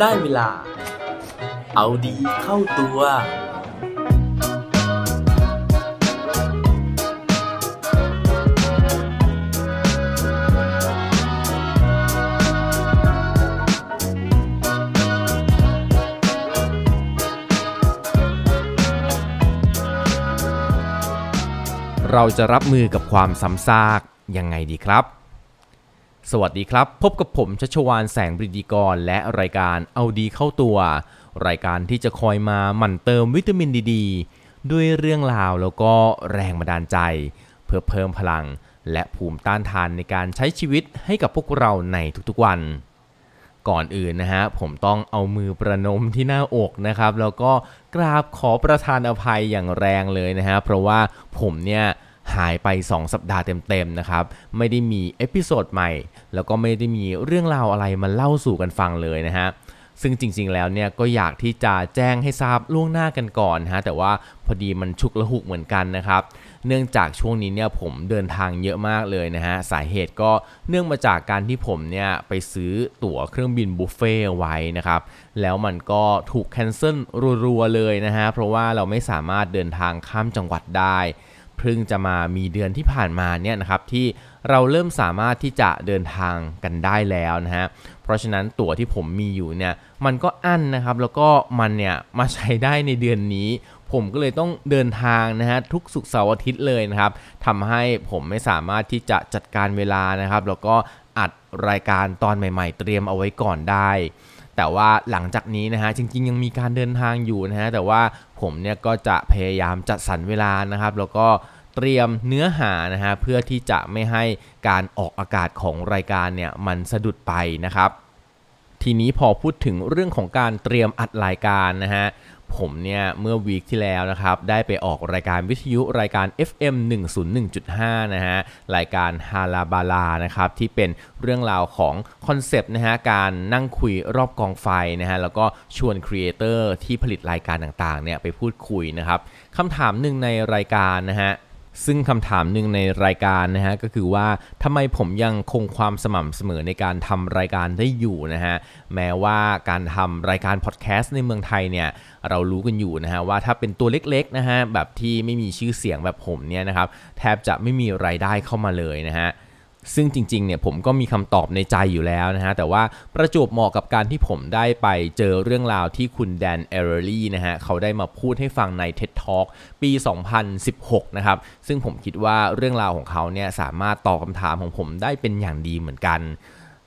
ได้เวลา เอาดีเข้าตัว เราจะรับมือกับความซ้ำซากยังไงดีครับ สวัสดีครับ พบกับผมชัชวานแสงบริดีกร และรายการเอาดีเข้าตัว รายการที่จะคอยมาหมั่นเติมวิตามินดีดด้วยเรื่องราวแล้วก็แรงบันดาลใจ เพื่อเพิ่มพลัง และภูมิต้านทานในการใช้ชีวิตให้กับพวกเราในทุกๆวัน ก่อนอื่นนะฮะผมต้องเอามือประนมที่หน้าอกนะครับ แล้วก็กราบขอประทานอภัยอย่างแรงเลยนะฮะเพราะว่าผมเนี่ย หายไป 2 สัปดาห์เต็มๆนะครับ ไม่ได้มี episode ใหม่ แล้วก็ไม่ได้มีเรื่องราวอะไรมาเล่าสู่กันฟังเลยนะฮะซึ่งจริงๆ แล้วเนี่ยก็อยากที่จะแจ้งให้ทราบล่วงหน้ากันก่อนฮะแต่ว่าพอดีมันฉุกละหุกเหมือนกันนะครับ เนื่องจากช่วงนี้เนี่ยผมเดินทางเยอะมากเลยนะฮะสาเหตุก็เนื่องมาจากการที่ผมเนี่ยไปซื้อตั๋วเครื่องบินบุฟเฟ่ต์ไว้นะครับแล้วมันก็ถูก cancelรัวๆเลยนะฮะเพราะว่าเราไม่สามารถเดินทางข้ามจังหวัดได้ เพิ่งจะมามีเดือนที่ผ่านมาเนี่ยนะครับที่เราเริ่มสามารถที่จะเดินทางกันได้แล้วนะฮะเพราะฉะนั้นตั๋วที่ผมมีอยู่เนี่ยมันก็อั้นนะครับแล้วก็มันเนี่ยมาใช้ได้ในเดือนนี้ ผมก็เลยต้องเดินทางนะฮะทุกสุกร์เสาร์อาทิตย์เลยนะครับทำให้ผมไม่สามารถที่จะจัดการเวลานะครับ แล้วก็อัดรายการตอนใหม่ ๆ เตรียมเอาไว้ก่อนได้ แต่ว่าหลังจากนี้นะฮะจริง ๆ ยังมีการเดินทางอยู่นะฮะแต่ว่าผมเนี่ยก็จะพยายามจัดสรรเวลานะครับ แล้วก็เตรียมเนื้อหานะฮะเพื่อที่จะไม่ให้การออกอากาศของรายการเนี่ยมันสะดุดไปนะครับ ทีนี้พอพูดถึงเรื่องของการเตรียมอัดรายการนะฮะ ผมเนี่ยเมื่อวีคที่แล้วนะครับได้ไปออกรายการวิทยุรายการ FM 101.5 นะฮะรายการฮาลาบาลานะครับที่เป็นเรื่องราวของ concept นะฮะการนั่งคุยรอบกองไฟนะฮะแล้วก็ชวน creator ที่ผลิตรายการต่างๆเนี่ยไปพูดคุยนะครับคำถามหนึ่งในรายการนะฮะ ซึ่งคำถามหนึ่งในรายการนะฮะก็คือว่าทำไมผมยังคงความสม่ำเสมอในการทำรายการได้อยู่นะฮะแม้ว่าการทำรายการพอดแคสต์ในเมืองไทยเนี่ยเรารู้กันอยู่นะฮะว่าถ้าเป็นตัวเล็กๆนะฮะแบบที่ไม่มีชื่อเสียงแบบผมเนี่ยนะครับแทบจะไม่มีรายได้เข้ามาเลยนะฮะ ซึ่งจริงๆเนี่ยผมก็มีคำตอบในใจอยู่แล้วนะฮะ แต่ว่าประจวบเหมาะกับการที่ผมได้ไปเจอเรื่องราวที่คุณแดนเอเรอรี่นะฮะ เขาได้มาพูดให้ฟังใน TED Talk ปี 2016 นะครับ ซึ่งผมคิดว่าเรื่องราวของเขาเนี่ยสามารถตอบคำถามของผมได้เป็นอย่างดีเหมือนกัน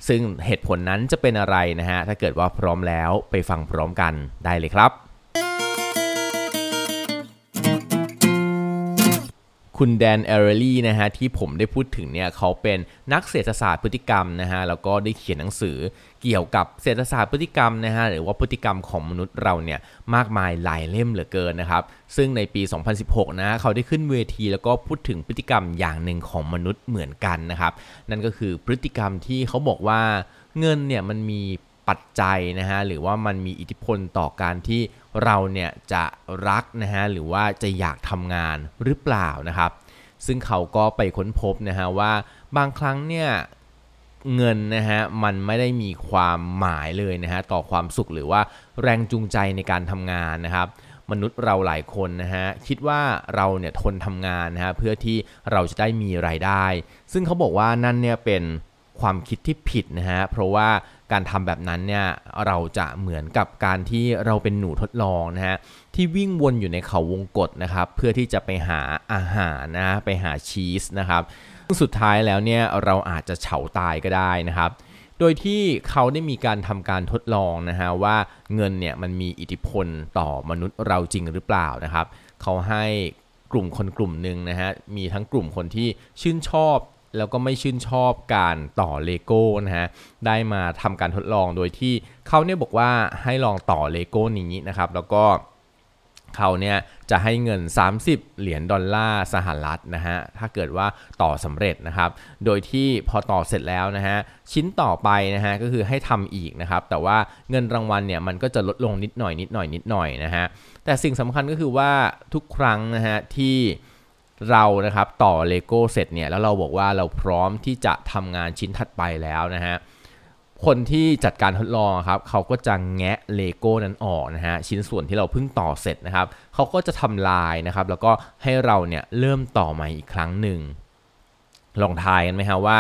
ซึ่งเหตุผลนั้นจะเป็นอะไรนะฮะ ถ้าเกิดว่าพร้อมแล้วไปฟังพร้อมกันได้เลยครับ คุณแดนเอเรอรี่นะฮะที่ผมได้พูดถึงเนี่ยเขาเป็นนักเศรษฐศาสตร์พฤติกรรมนะฮะแล้วก็ได้เขียนหนังสือเกี่ยวกับเศรษฐศาสตร์พฤติกรรมนะฮะหรือว่าพฤติกรรมของมนุษย์เราเนี่ยมากมายหลายเล่มเหลือเกินนะครับซึ่งในปี 2016 นะเขาได้ขึ้นเวทีแล้วก็พูดถึงพฤติกรรมอย่างหนึ่งของมนุษย์เหมือนกันนะครับนั่นก็คือพฤติกรรมที่เขาบอกว่าเงินเนี่ยมันมีปัจจัยนะฮะหรือว่ามันมีอิทธิพลต่อการที่ เราเนี่ยจะรักนะฮะหรือว่าจะอยากทำงานหรือเปล่านะครับ ซึ่งเขาก็ไปค้นพบนะฮะว่าบางครั้งเนี่ยเงินนะฮะมันไม่ได้มีความหมายเลยนะฮะต่อความสุขหรือว่าแรงจูงใจในการทำงานนะครับ มนุษย์เราหลายคนนะฮะคิดว่าเราเนี่ยทนทำงานนะฮะเพื่อที่เราจะได้มีรายได้ ซึ่งเขาบอกว่านั่นเนี่ยเป็นความคิดที่ผิดนะฮะเพราะว่า การทำแบบนั้นเนี่ยเราจะเหมือนกับการที่เราเป็นหนูทดลองนะฮะที่วิ่งวนอยู่ในเขาวงกฏนะครับ เพื่อที่จะไปหาอาหารนะไปหาชีสนะครับซึ่งสุดท้ายแล้วเนี่ยเราอาจจะเฉาตายก็ได้นะครับ โดยที่เขาได้มีการทำการทดลองนะฮะว่าเงินเนี่ยมันมีอิทธิพลต่อมนุษย์เราจริงหรือเปล่านะครับ เขาให้กลุ่มคนกลุ่มหนึ่งนะฮะมีทั้งกลุ่มคนที่ชื่นชอบ แล้วก็ไม่ชื่นชอบการต่อเลโก้นะฮะได้มาทำการทดลองโดยที่เขาเนี่ยบอกว่าให้ลองต่อเลโก้นี้นะครับแล้วก็เขาเนี่ยจะให้เงิน 30 เหรียญดอลลาร์สหรัฐนะฮะ ถ้าเกิดว่าต่อสำเร็จนะครับ โดยที่พอต่อเสร็จแล้วนะฮะ ชิ้นต่อไปนะฮะก็คือให้ทำอีกนะครับ แต่ว่าเงินรางวัลเนี่ยมันก็จะลดลงนิดหน่อยนิดหน่อยนิดหน่อยนะฮะ แต่สิ่งสำคัญก็คือว่าทุกครั้งนะฮะที่ เรานะครับต่อเลโก้เสร็จเนี่ยแล้วเราบอกว่าเราพร้อมที่จะทำงานชิ้นถัดไปแล้วนะฮะคนที่จัดการทดลองครับเขาก็จะแงะเลโก้นั้นออกนะฮะชิ้นส่วนที่เราเพิ่งต่อเสร็จนะครับเขาก็จะทำลายนะครับ แล้วก็ให้เราเนี่ยเริ่มต่อใหม่อีกครั้งหนึ่งลองทายกันไหมครับว่า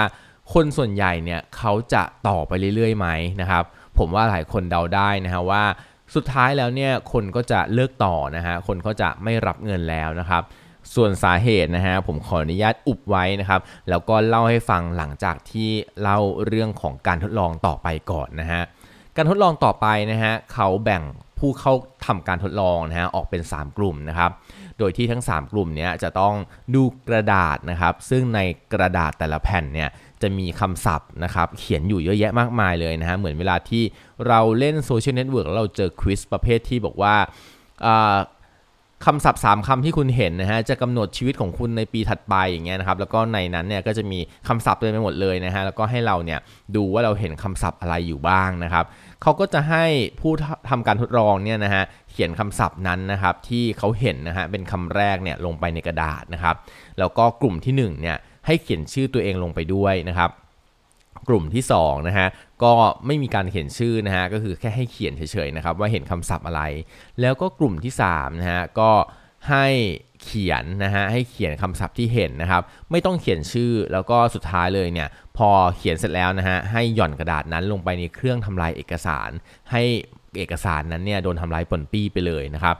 คนส่วนใหญ่เนี่ยเขาจะต่อไปเรื่อยๆไหมนะครับ ผมว่าหลายคนเดาได้นะฮะว่าสุดท้ายแล้วเนี่ยคนก็จะเลิกต่อนะฮะคนก็จะไม่รับเงินแล้วนะครับ ส่วนสาเหตุนะฮะผมขออนุญาตอุบไว้นะครับ แล้วก็เล่าให้ฟังหลังจากที่เล่าเรื่องของการทดลองต่อไปก่อนนะฮะการทดลองต่อไปนะฮะเขาแบ่งผู้เข้าทำการทดลองนะฮะออกเป็น 3 กลุ่มนะครับ โดยที่ทั้ง 3 กลุ่มนี้จะต้องดูกระดาษนะครับ ซึ่งในกระดาษแต่ละแผ่นเนี่ยจะมีคำศัพท์นะครับเขียนอยู่เยอะแยะมากมายเลยนะฮะเหมือนเวลาที่เราเล่น social network เราเจอ quiz ประเภทที่บอกว่า คำศัพท์ 3คำที่คุณเห็นนะฮะจะกำหนดชีวิตของคุณในปีถัดไปอย่างเงี้ยนะครับแล้วก็ในนั้นเนี่ยก็จะมีคำศัพท์เต็มไปหมดเลยนะฮะแล้วก็ให้เราเนี่ยดูว่าเราเห็นคำศัพท์อะไรอยู่บ้างนะครับเขาก็จะให้ผู้ทำการทดลองเนี่ยนะฮะเขียนคำศัพท์นั้นนะครับที่เขาเห็นนะฮะเป็นคำแรกเนี่ยลงไปในกระดาษนะครับแล้วก็กลุ่มที่1เนี่ยให้เขียนชื่อตัวเองลงไปด้วยนะครับ กลุ่มที่2นะฮะก็ไม่มีการเขียนชื่อนะฮะก็คือแค่ให้เขียนเฉยๆนะครับว่าเห็นคำศัพท์อะไร แล้วก็กลุ่มที่3นะฮะก็ให้เขียนนะฮะให้เขียนคำศัพท์ที่เห็นนะครับ ไม่ต้องเขียนชื่อแล้วก็สุดท้ายเลยเนี่ยพอเขียนเสร็จแล้วนะฮะให้หย่อนกระดาษนั้นลงไปในเครื่องทำลายเอกสาร ให้เอกสารนั้นเนี่ยโดนทำลายปนปี้ไปเลยนะครับ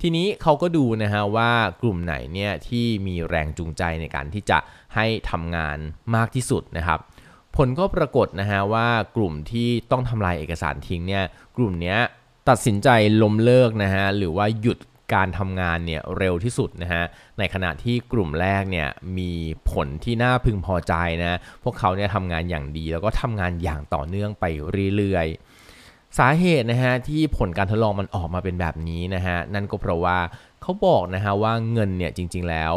ทีนี้เขาก็ดูนะฮะว่ากลุ่มไหนเนี่ยที่มีแรงจูงใจในการที่จะให้ทำงานมากที่สุดนะครับ ผลก็ปรากฏนะฮะว่ากลุ่มที่ต้องทำลายเอกสารทิ้งเนี่ยกลุ่มนี้ตัดสินใจล้มเลิกนะฮะหรือว่าหยุดการทำงานเนี่ยเร็วที่สุดนะฮะ ในขณะที่กลุ่มแรกเนี่ยมีผลที่น่าพึงพอใจนะ พวกเขาเนี่ยทำงานอย่างดี แล้วก็ทำงานอย่างต่อเนื่องไปเรื่อยๆ สาเหตุนะฮะที่ผลการทดลองมันออกมาเป็นแบบนี้นะฮะ นั่นก็เพราะว่าเขาบอกนะฮะว่าเงินเนี่ยจริงๆแล้ว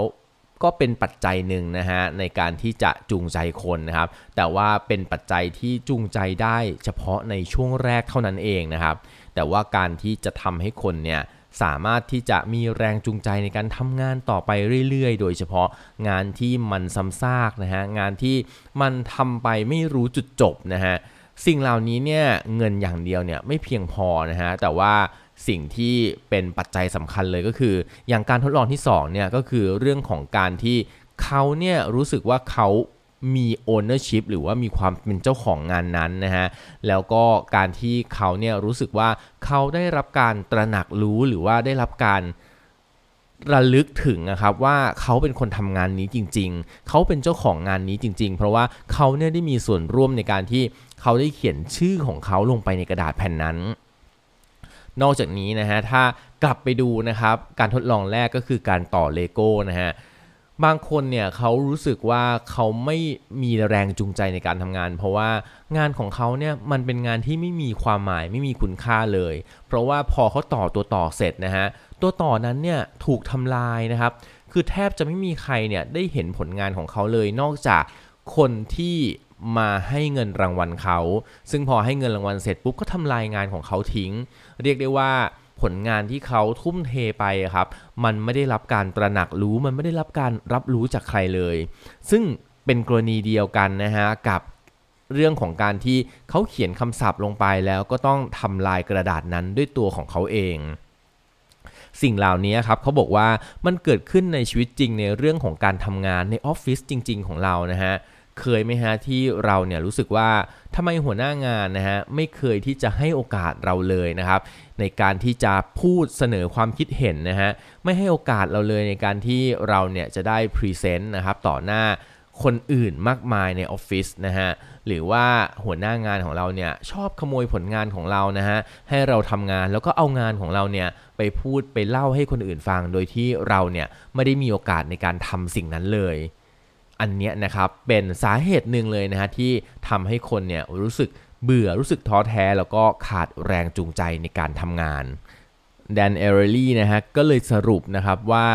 ก็เป็นปัจจัยหนึ่งนะฮะในการที่จะจูงใจคนนะครับ แต่ว่าเป็นปัจจัยที่จูงใจได้เฉพาะในช่วงแรกเท่านั้นเองนะครับ แต่ว่าการที่จะทำให้คนเนี่ยสามารถที่จะมีแรงจูงใจในการทำงานต่อไปเรื่อยๆ โดยเฉพาะงานที่มันซ้ำซากนะฮะ งานที่มันทำไปไม่รู้จุดจบนะฮะ สิ่งเหล่านี้เนี่ยเงินอย่างเดียวเนี่ยไม่เพียงพอนะฮะ แต่ว่า สิ่งที่เป็นปัจจัยสำคัญเลยก็คือ อย่างการทดลองที่2เนี่ยก็คือเรื่องของการที่เขาเนี่ยรู้สึกว่าเขามี ownership หรือว่ามีความเป็นเจ้าของงานนั้นนะฮะ แล้วก็การที่เขาเนี่ยรู้สึกว่าเขาได้รับการตระหนักรู้หรือว่าได้รับการระลึกถึงนะครับว่าเขาเป็นคนทำงานนี้จริง ๆ เขาเป็นเจ้าของงานนี้จริง ๆ เพราะว่าเขาเนี่ยได้มีส่วนร่วมในการที่เขาได้เขียนชื่อของเขาลงไปในกระดาษแผ่นนั้น นอกจากนี้นะฮะถ้ากลับไปดูนะครับการทดลองแรกก็คือการต่อเลโก้นะฮะบางคนเนี่ยเขารู้สึกว่าเขาไม่มีแรงจูงใจในการทำงาน เพราะว่างานของเขาเนี่ยมันเป็นงานที่ไม่มีความหมายไม่มีคุณค่าเลย เพราะว่าพอเขาต่อตัวต่อเสร็จนะฮะตัวต่อนั้นเนี่ยถูกทำลายนะครับ คือแทบจะไม่มีใครเนี่ยได้เห็นผลงานของเขาเลยนอกจากคนที่ มาให้เงินรางวัลเขา ซึ่งพอให้เงินรางวัลเสร็จปุ๊บก็ทำลายงานของเขาทิ้ง เรียกได้ว่าผลงานที่เขาทุ่มเทไปครับ มันไม่ได้รับการตระหนักรู้ มันไม่ได้รับการรับรู้จากใครเลย ซึ่งเป็นกรณีเดียวกันนะฮะกับเรื่องของการที่เขาเขียนคำศัพท์ลงไปแล้วก็ต้องทำลายกระดาษนั้นด้วยตัวของเขาเอง สิ่งเหล่านี้ครับเขาบอกว่ามันเกิดขึ้นในชีวิตจริงในเรื่องของการทำงานในออฟฟิศจริง ๆ ของเรานะฮะ เคยไหมฮะที่เราเนี่ยรู้สึกว่าทำไมหัวหน้างานนะฮะไม่เคยที่จะให้โอกาสเราเลยนะครับ ในการที่จะพูดเสนอความคิดเห็นนะฮะไม่ให้โอกาสเราเลยในการที่เราเนี่ยจะได้ present นะครับต่อหน้าคนอื่นมากมายในออฟฟิศนะฮะหรือว่าหัวหน้างานของเราเนี่ยชอบขโมยผลงานของเรานะฮะให้เราทำงานแล้วก็เอางานของเราเนี่ยไปพูดไปเล่าให้คนอื่นฟัง โดยที่เราเนี่ยไม่ได้มีโอกาสในการทำสิ่งนั้นเลย อันนี้นะครับเป็นสาเหตุหนึ่งเลยนะฮะที่ทำให้คนเนี่ยรู้สึกเบื่อรู้สึกท้อแท้แล้วก็ขาดแรงจูงใจในการทำงานแดนเอเรลี่นะฮะก็เลยสรุปนะครับว่า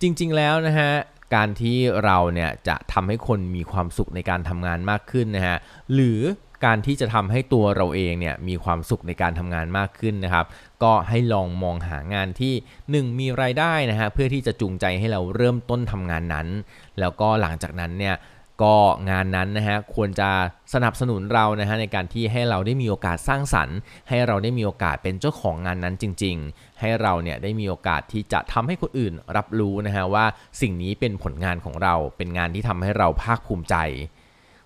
จริง ๆ แล้วนะฮะการที่เราเนี่ยจะทำให้คนมีความสุขในการทำงานมากขึ้นนะฮะหรือ การที่จะทำให้ตัวเราเองเนี่ยมีความสุขในการทำงานมากขึ้นนะครับ ก็ให้ลองมองหางานที่ 1 มีรายได้นะฮะเพื่อที่จะจูงใจให้เราเริ่มต้นทำงานนั้น แล้วก็หลังจากนั้นเนี่ยก็งานนั้นนะฮะควรจะสนับสนุนเรานะฮะในการที่ให้เราได้มีโอกาสสร้างสรรค์ ให้เราได้มีโอกาสเป็นเจ้าของงานนั้นจริง ๆ ให้เราเนี่ยได้มีโอกาสที่จะทำให้คนอื่นรับรู้นะฮะว่าสิ่งนี้เป็นผลงานของเราเป็นงานที่ทำให้เราภาคภูมิใจ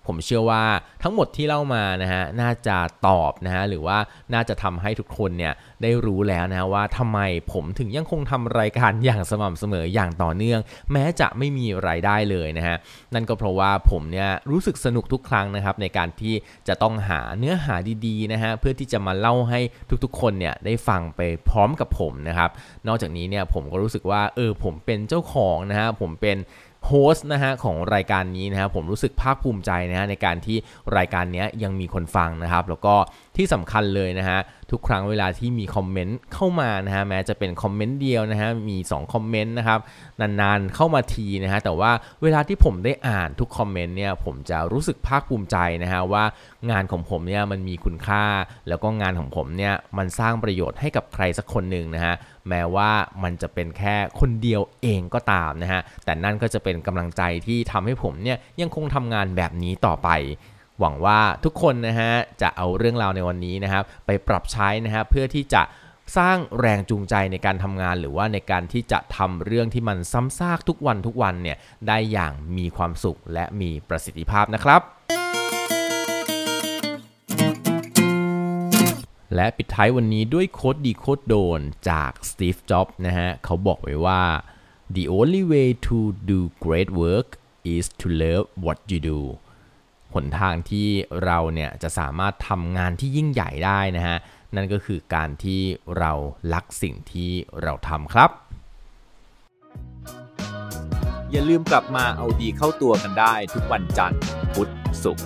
ผมเชื่อว่าทั้งหมดที่เล่ามานะฮะน่าจะตอบนะฮะหรือว่าน่าจะทำให้ทุกคนเนี่ยได้รู้แล้วนะว่าทำไมผมถึงยังคงทำรายการอย่างสม่ำเสมออย่างต่อเนื่อง แม้จะไม่มีรายได้เลยนะฮะนั่นก็เพราะว่าผมเนี่ยรู้สึกสนุกทุกครั้งนะครับในการที่จะต้องหาเนื้อหาดีๆนะฮะเพื่อที่จะมาเล่าให้ทุกๆ คนเนี่ยได้ฟังไปพร้อมกับผมนะครับนอกจากนี้เนี่ยผมก็รู้สึกว่าเออผมเป็นเจ้าของนะฮะผมเป็น host นะฮะของรายการนี้นะฮะผมรู้สึกภาคภูมิใจนะฮะในการที่รายการนี้ยังมีคนฟังนะครับ แล้วก็ที่สำคัญเลยนะฮะทุกครั้งเวลาที่มี comment เข้ามานะฮะแม้จะเป็น comment เดียวนะฮะมี2 comment นะครับนานๆเข้ามาทีนะฮะแต่ว่าเวลาที่ผมได้อ่านทุก comment เนี่ยผมจะรู้สึกภาคภูมิใจนะฮะว่างานของผมเนี่ยมันมีคุณค่า แล้วก็งานของผมเนี่ยมันสร้างประโยชน์ให้กับใครสักคนหนึ่งนะฮะ แม้ว่ามันจะเป็นแค่คนเดียวเองก็ตามนะฮะ แต่นั่นก็จะเป็นกำลังใจที่ทำให้ผมเนี่ยยังคงทำงานแบบนี้ต่อไป หวังว่าทุกคนนะฮะจะเอาเรื่องราวในวันนี้นะครับไปปรับใช้นะฮะเพื่อที่จะสร้างแรงจูงใจในการทำงานหรือว่าในการที่จะทำเรื่องที่มันซ้ำซากทุกวันทุกวันเนี่ยได้อย่างมีความสุขและมีประสิทธิภาพนะครับ และปิดท้ายวันนี้ด้วยโค้ดดีโค้ดโดนจาก Steve Jobs นะฮะ เขาบอกไว้ว่า the only way to do great work is to love what you do หนทางที่เราเนี่ยจะสามารถทำงานที่ยิ่งใหญ่ได้นะฮะ นั่นก็คือการที่เรารักสิ่งที่เราทำครับ อย่าลืมกลับมาเอาดีเข้าตัวกันได้ทุกวันจันทร์พุธศุกร์